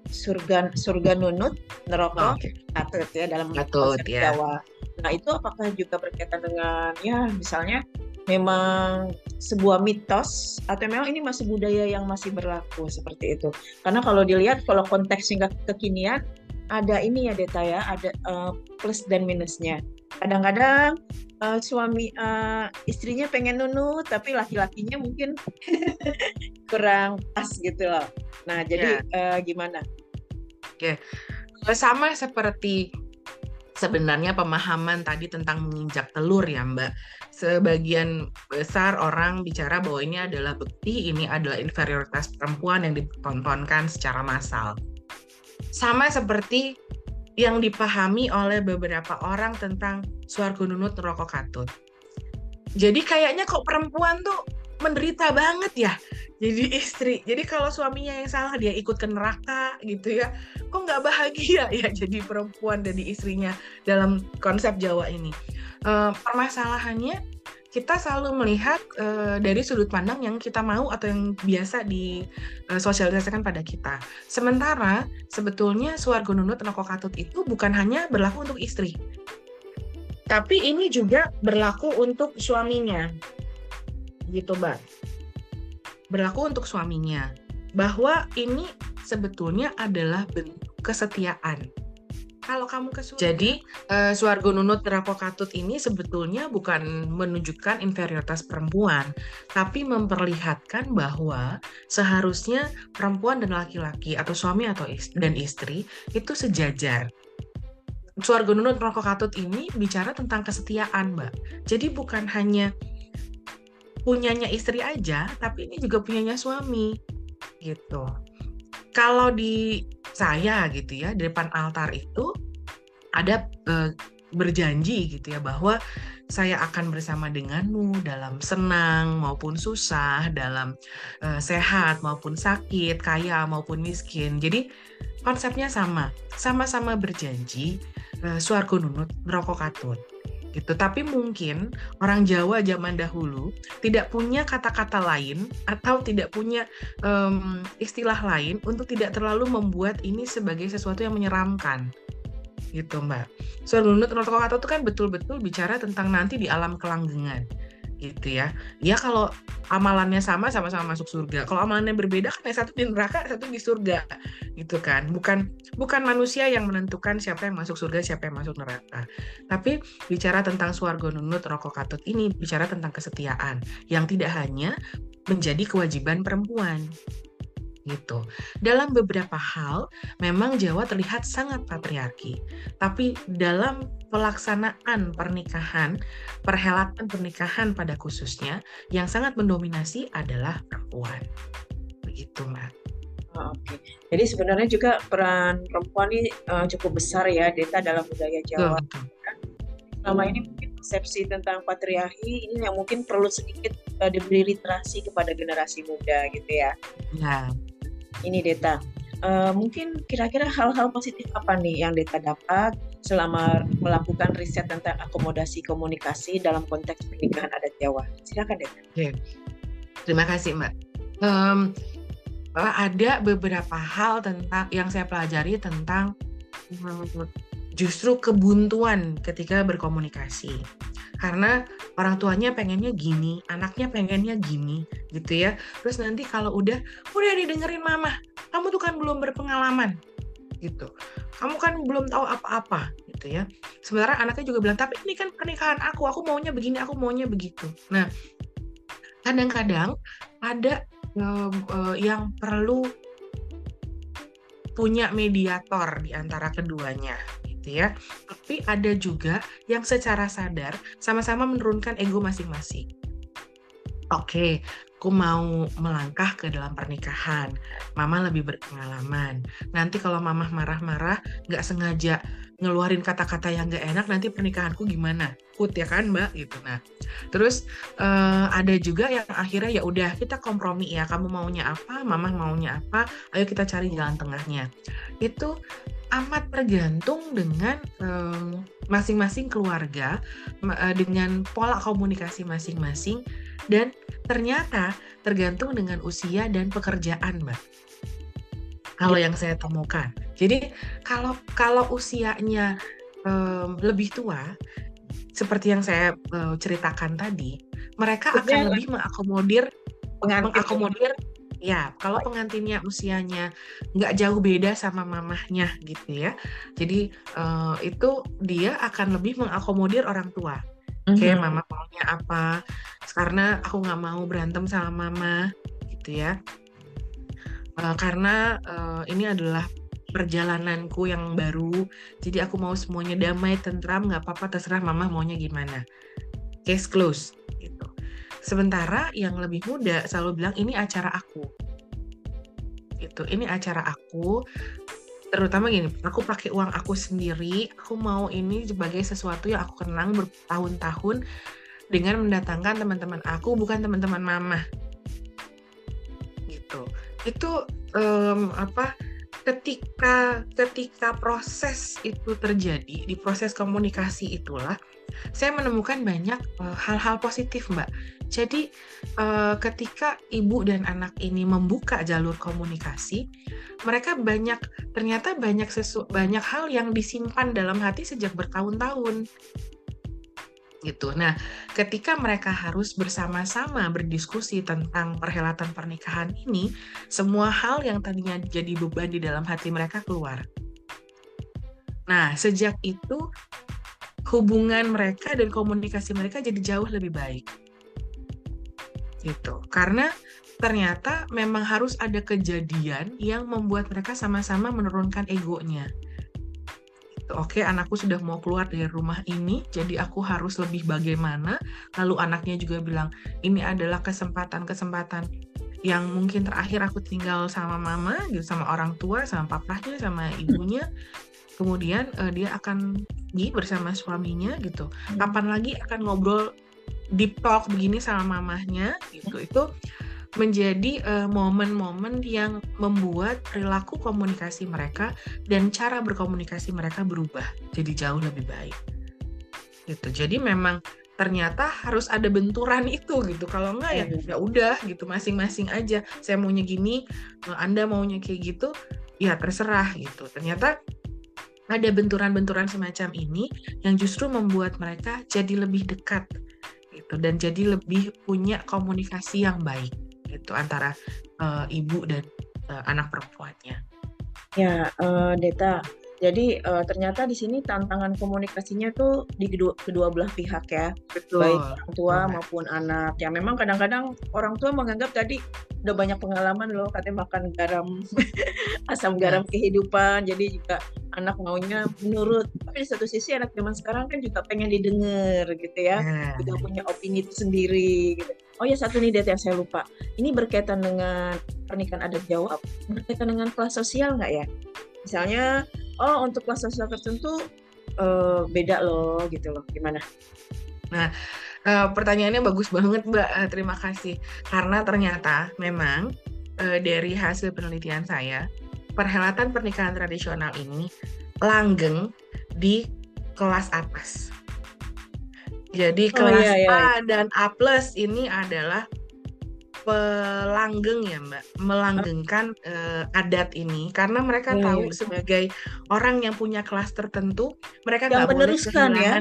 surga surga nunut neraka okay. atut ya dalam atut, konsep ya. Jawa. Nah itu apakah juga berkaitan dengan ya misalnya memang sebuah mitos atau memang ini masih budaya yang masih berlaku seperti itu. Karena kalau dilihat kalau konteksnya kekinian ada ini ya Deta ya, ada uh, plus dan minusnya. Kadang-kadang uh, suami uh, istrinya pengen nunut tapi laki-lakinya mungkin kurang pas gitu loh. Nah, jadi yeah. uh, gimana? Oke. Okay. Sama seperti sebenarnya pemahaman tadi tentang menginjak telur ya Mbak. Sebagian besar orang bicara bahwa ini adalah bukti, ini adalah inferioritas perempuan yang ditontonkan secara massal. Sama seperti yang dipahami oleh beberapa orang tentang suarga nunut rokok katut. Jadi kayaknya kok perempuan tuh menderita banget ya jadi istri. Jadi kalau suaminya yang salah dia ikut ke neraka gitu ya. Kok nggak bahagia ya jadi perempuan dan istrinya dalam konsep Jawa ini. Uh, permasalahannya kita selalu melihat uh, dari sudut pandang yang kita mau atau yang biasa disosialisasikan uh, pada kita. Sementara sebetulnya suarga nunut rokok katut itu bukan hanya berlaku untuk istri, tapi ini juga berlaku untuk suaminya, gitu mbak berlaku untuk suaminya bahwa ini sebetulnya adalah bentuk kesetiaan. Kalau kamu ke surga. Jadi, uh, Suargo Nunut Katut ini sebetulnya bukan menunjukkan inferioritas perempuan, tapi memperlihatkan bahwa seharusnya perempuan dan laki-laki atau suami atau istri, dan istri itu sejajar. Suargo Nunut Katut ini bicara tentang kesetiaan, Mbak. Jadi bukan hanya punyanya istri aja, tapi ini juga punyanya suami gitu. Kalau di saya gitu ya, di depan altar itu ada e, berjanji gitu ya bahwa saya akan bersama denganmu dalam senang maupun susah, dalam e, sehat maupun sakit, kaya maupun miskin. Jadi konsepnya sama, sama-sama berjanji e, suarga nunut rokok katut gitu. Tapi mungkin orang Jawa zaman dahulu tidak punya kata-kata lain atau tidak punya um, istilah lain untuk tidak terlalu membuat ini sebagai sesuatu yang menyeramkan gitu mbak. So menurut kata itu kan betul-betul bicara tentang nanti di alam kelanggengan gitu ya. Ya kalau amalannya sama sama-sama masuk surga. Kalau amalannya berbeda kan yang satu di neraka, satu di surga. Gitu kan. Bukan bukan manusia yang menentukan siapa yang masuk surga, siapa yang masuk neraka. Tapi bicara tentang swarga nunut rokok katut ini bicara tentang kesetiaan yang tidak hanya menjadi kewajiban perempuan gitu. Dalam beberapa hal, memang Jawa terlihat sangat patriarki, tapi dalam pelaksanaan pernikahan, perhelatan pernikahan pada khususnya, yang sangat mendominasi adalah perempuan. Begitu, Mbak. Oh, Oke, okay. jadi sebenarnya juga peran perempuan ini uh, cukup besar ya, Deta dalam budaya Jawa. Betul. Selama ini mungkin persepsi tentang patriarki ini yang mungkin perlu sedikit uh, diberi literasi kepada generasi muda gitu ya. Ya ini Deta. Uh, mungkin kira-kira hal-hal positif apa nih yang Deta dapat selama melakukan riset tentang akomodasi komunikasi dalam konteks pernikahan adat Jawa? Silakan Deta. Oke, terima kasih Mbak. Um, ada beberapa hal tentang yang saya pelajari tentang justru kebuntuan ketika berkomunikasi karena orang tuanya pengennya gini, anaknya pengennya gini, gitu ya. Terus nanti kalau udah, udah didengerin mama, kamu tuh kan belum berpengalaman, gitu. Kamu kan belum tahu apa-apa, gitu ya. Sementara anaknya juga bilang, tapi ini kan pernikahan aku, aku maunya begini, aku maunya begitu. Nah, kadang-kadang ada uh, uh, yang perlu punya mediator di antara keduanya gitu ya. Tapi ada juga yang secara sadar sama-sama menurunkan ego masing-masing. Oke, aku mau melangkah ke dalam pernikahan. Mama lebih berpengalaman. Nanti kalau mama marah-marah, nggak sengaja ngeluarin kata-kata yang nggak enak, nanti pernikahanku gimana? Kut ya kan, Mbak? Gitu. Nah, terus uh, ada juga yang akhirnya ya udah kita kompromi ya. Kamu maunya apa, mama maunya apa? Ayo kita cari jalan tengahnya. Itu amat tergantung dengan masing-masing um, keluarga, uh, dengan pola komunikasi masing-masing, dan ternyata tergantung dengan usia dan pekerjaan, Mbak. Kalau yang saya temukan, jadi kalau kalau usianya um, lebih tua, seperti yang saya uh, ceritakan tadi, mereka akan lebih mengakomodir pengantin. mengakomodir ya kalau pengantinnya usianya nggak jauh beda sama mamahnya gitu ya. Jadi uh, itu dia akan lebih mengakomodir orang tua kayak Mhm. mama maunya apa? Karena aku nggak mau berantem sama mama gitu ya. Uh, karena uh, ini adalah perjalananku yang baru. Jadi aku mau semuanya damai tentram nggak apa-apa terserah mama maunya gimana. Case close gitu. Sementara yang lebih muda selalu bilang ini acara aku. Gitu ini acara aku terutama gini aku pakai uang aku sendiri aku mau ini sebagai sesuatu yang aku kenang bertahun-tahun dengan mendatangkan teman-teman aku bukan teman-teman mama. Gitu. Itu um, apa ketika ketika proses itu terjadi di proses komunikasi itulah saya menemukan banyak uh, hal-hal positif mbak jadi uh, ketika ibu dan anak ini membuka jalur komunikasi mereka banyak ternyata banyak sesu banyak hal yang disimpan dalam hati sejak bertahun-tahun gitu. Nah, ketika mereka harus bersama-sama berdiskusi tentang perhelatan pernikahan ini, semua hal yang tadinya jadi beban di dalam hati mereka keluar. Nah, sejak itu hubungan mereka dan komunikasi mereka jadi jauh lebih baik. Gitu. Karena ternyata memang harus ada kejadian yang membuat mereka sama-sama menurunkan egonya oke okay, anakku sudah mau keluar dari rumah ini, jadi aku harus lebih bagaimana. Lalu anaknya juga bilang, ini adalah kesempatan-kesempatan yang mungkin terakhir aku tinggal sama mama, gitu, sama orang tua, sama papahnya, sama ibunya. Kemudian uh, dia akan pergi bersama suaminya gitu. Hmm. Kapan lagi akan ngobrol deep talk begini sama mamahnya gitu. Itu menjadi uh, momen-momen yang membuat perilaku komunikasi mereka dan cara berkomunikasi mereka berubah jadi jauh lebih baik. Gitu. Jadi memang ternyata harus ada benturan itu gitu. Kalau enggak ya ya udah gitu masing-masing aja. Saya maunya gini, Anda maunya kayak gitu, ya terserah gitu. Ternyata ada benturan-benturan semacam ini yang justru membuat mereka jadi lebih dekat gitu dan jadi lebih punya komunikasi yang baik gitu antara uh, ibu dan uh, anak perempuannya. Ya, uh, Deta. Jadi uh, ternyata di sini tantangan komunikasinya tuh di kedua, kedua belah pihak ya, Betul. baik orang tua Betul. maupun anak. Ya memang kadang-kadang orang tua menganggap tadi udah banyak pengalaman loh, katanya makan garam, asam iya. garam kehidupan. Jadi juga anak maunya menurut. Tapi di satu sisi anak zaman sekarang kan juga pengen didengar gitu ya, nah. juga punya opini itu sendiri. Gitu. Oh ya satu nih data yang saya lupa. Ini berkaitan dengan pernikahan adat Jawa, berkaitan dengan kelas sosial nggak ya? Misalnya, oh untuk kelas sosial tertentu uh, beda loh gitu loh. Gimana? Nah, uh, pertanyaannya bagus banget Mbak. Uh, terima kasih. Karena ternyata memang uh, dari hasil penelitian saya, perhelatan pernikahan tradisional ini langgeng di kelas atas. Jadi oh, kelas iya, iya. A dan A plus ini adalah pelanggeng ya Mbak, melanggengkan uh, adat ini karena mereka hmm. tahu sebagai orang yang punya kelas tertentu, mereka nggak boleh ya? kehilangan ya?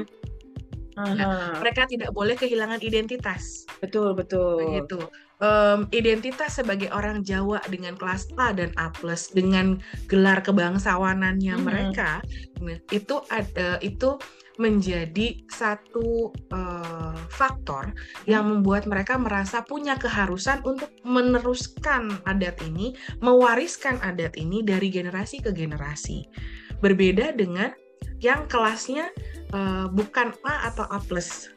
Nah, mereka tidak boleh kehilangan identitas. Betul, betul. Begitu. Um, identitas sebagai orang Jawa dengan kelas A dan A plus dengan gelar kebangsawanannya -hmm. mereka, nah, itu ada itu menjadi satu uh, faktor yang membuat mereka merasa punya keharusan untuk meneruskan adat ini, mewariskan adat ini dari generasi ke generasi. Berbeda dengan yang kelasnya uh, bukan A atau A plus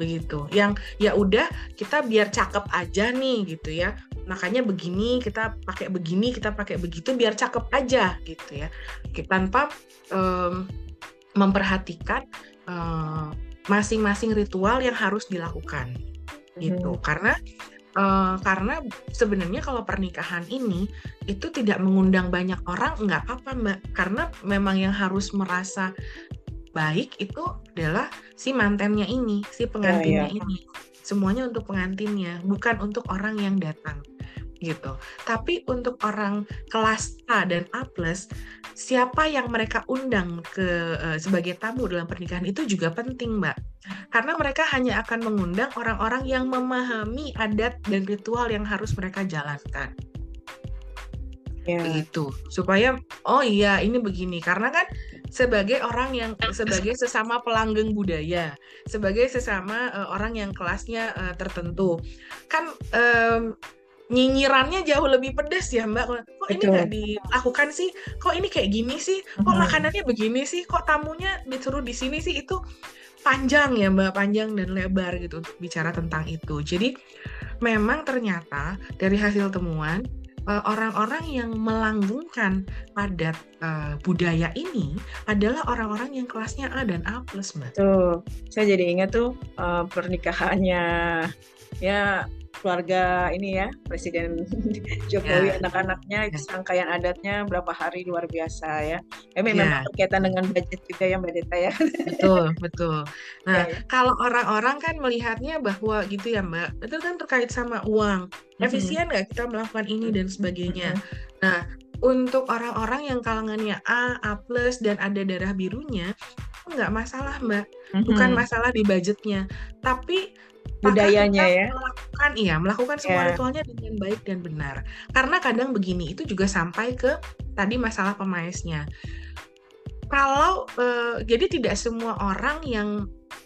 begitu. Yang ya udah kita biar cakep aja nih gitu ya. Makanya begini kita pakai begini kita pakai begitu biar cakep aja gitu ya. Tanpa um, memperhatikan masing-masing uh, ritual yang harus dilakukan mm-hmm. gitu karena uh, karena sebenarnya kalau pernikahan ini itu tidak mengundang banyak orang nggak apa-apa mbak karena memang yang harus merasa baik itu adalah si mantennya ini, si pengantinnya oh, iya. ini. Semuanya untuk pengantinnya, bukan untuk orang yang datang. Gitu. Tapi untuk orang kelas A dan A+, siapa yang mereka undang ke uh, sebagai tamu dalam pernikahan itu juga penting, Mbak. Karena mereka hanya akan mengundang orang-orang yang memahami adat dan ritual yang harus mereka jalankan. Ya. Begitu. Supaya oh iya ini begini karena kan sebagai orang yang sebagai sesama pelanggeng budaya, sebagai sesama uh, orang yang kelasnya uh, tertentu. Kan um, nyinyirannya jauh lebih pedas ya Mbak. Kok ini nggak dilakukan sih? Kok ini kayak gini sih? Kok makanannya begini sih? Kok tamunya disuruh di sini sih? Itu panjang ya Mbak, panjang dan lebar gitu untuk bicara tentang itu. Jadi memang ternyata dari hasil temuan eh, orang-orang yang melanggengkan adat uh, budaya ini adalah orang-orang yang kelasnya A dan A plus, Mbak. Tuh, saya jadi ingat tuh uh, pernikahannya ya keluarga ini ya Presiden Jokowi ya. anak-anaknya itu serangkaian adatnya berapa hari luar biasa ya. Eh, memang ya. berkaitan dengan budget juga ya Mbak Deta ya. Betul betul. Nah ya, ya. kalau orang-orang kan melihatnya bahwa gitu ya Mbak itu kan terkait sama uang efisien nggak kita melakukan ini dan sebagainya. Nah untuk orang-orang yang kalangannya A, A plus dan ada darah birunya nggak masalah mbak, bukan masalah di budgetnya, tapi budayanya ya. melakukan iya melakukan semua yeah. ritualnya dengan baik dan benar. Karena kadang begini itu juga sampai ke tadi masalah pemaisnya kalau uh, jadi tidak semua orang yang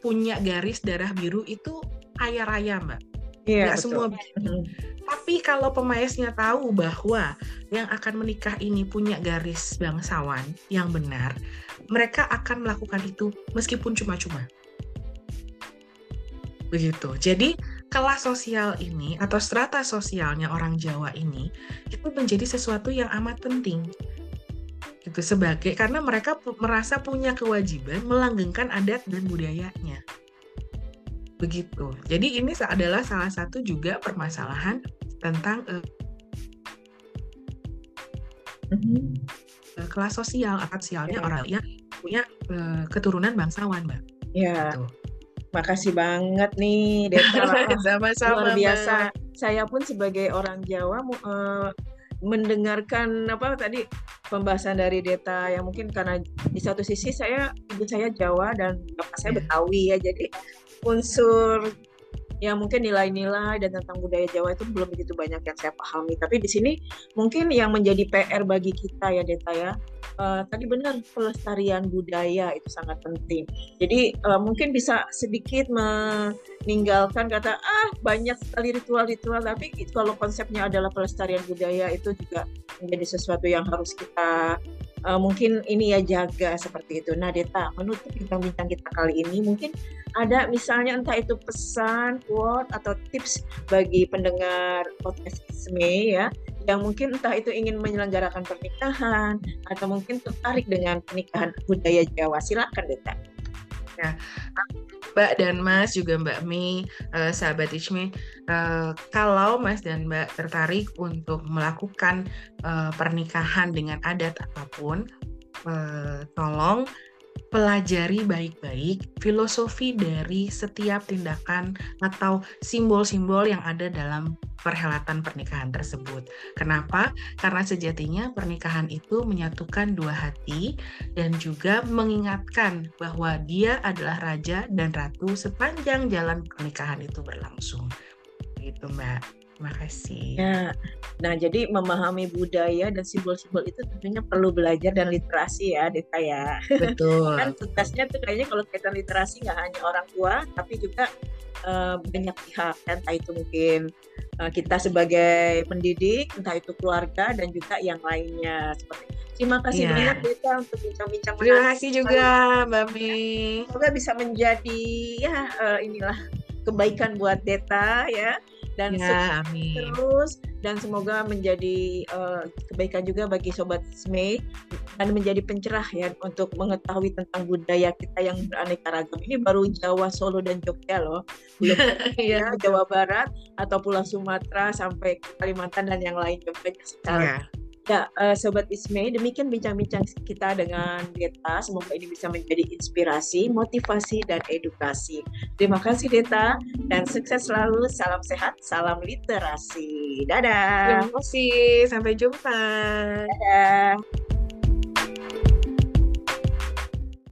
punya garis darah biru itu kaya raya mbak Iya, Nggak semua begitu. Tapi kalau pemaisnya tahu bahwa yang akan menikah ini punya garis bangsawan yang benar, mereka akan melakukan itu meskipun cuma-cuma begitu. Jadi kelas sosial ini atau strata sosialnya orang Jawa ini itu menjadi sesuatu yang amat penting itu sebagai karena mereka merasa punya kewajiban melanggengkan adat dan budayanya begitu jadi ini adalah salah satu juga permasalahan tentang uh, kelas sosial akad sosialnya yeah. orang yang punya uh, keturunan bangsawan mbak yeah. gitu. Makasih banget nih Deta. Sama-sama. Luar biasa. Saya pun sebagai orang Jawa uh, mendengarkan apa tadi pembahasan dari Deta yang mungkin karena di satu sisi saya ibu saya Jawa dan bapak saya iya. Betawi ya jadi unsur yang mungkin nilai-nilai dan tentang budaya Jawa itu belum begitu banyak yang saya pahami. Tapi di sini mungkin yang menjadi PR bagi kita ya Deta ya. Uh, tadi benar pelestarian budaya itu sangat penting. Jadi uh, mungkin bisa sedikit meninggalkan kata ah banyak sekali ritual-ritual tapi kalau konsepnya adalah pelestarian budaya itu juga menjadi sesuatu yang harus kita uh, mungkin ini ya jaga seperti itu. Nah, Deta, menutup bincang-bincang kita kali ini mungkin ada misalnya entah itu pesan, quote atau tips bagi pendengar podcast Isme ya yang mungkin entah itu ingin menyelenggarakan pernikahan atau mungkin tertarik dengan pernikahan budaya Jawa. Silakan, Deta. Ya, Mbak dan Mas juga Mbak Mi, uh, sahabat Ishmi, uh, kalau Mas dan Mbak tertarik untuk melakukan uh, pernikahan dengan adat apa pun, uh, tolong pelajari baik-baik filosofi dari setiap tindakan atau simbol-simbol yang ada dalam perhelatan pernikahan tersebut. Kenapa? Karena sejatinya pernikahan itu menyatukan dua hati dan juga mengingatkan bahwa dia adalah raja dan ratu sepanjang jalan pernikahan itu berlangsung. Gitu, Mbak. Terima kasih. Ya. Nah, jadi memahami budaya dan simbol-simbol itu tentunya perlu belajar dan literasi ya, Deta ya. Betul. kan tugasnya tuh kayaknya kalau kaitan literasi nggak hanya orang tua, tapi juga uh, banyak pihak, entah itu mungkin uh, kita sebagai pendidik, entah itu keluarga dan juga yang lainnya. Seperti Terima kasih yeah. banyak Deta untuk bincang-bincang. Terima kasih juga Mbak Mi. Semoga bisa menjadi ya uh, inilah kebaikan buat Deta ya dan ya, amin. terus dan semoga menjadi uh, kebaikan juga bagi sobat Sme dan menjadi pencerah ya untuk mengetahui tentang budaya kita yang beraneka ragam ini baru Jawa Solo dan Jogja loh belum ya Jawa Barat atau Pulau Sumatera sampai Kalimantan dan yang lain banyak sekali. Ya. Ya, uh, Sobat Isme, demikian bincang-bincang kita dengan Deta. Semoga ini bisa menjadi inspirasi, motivasi, dan edukasi. Terima kasih Deta, dan sukses selalu. Salam sehat, salam literasi. Dadah. Terima kasih, sampai jumpa. Dadah.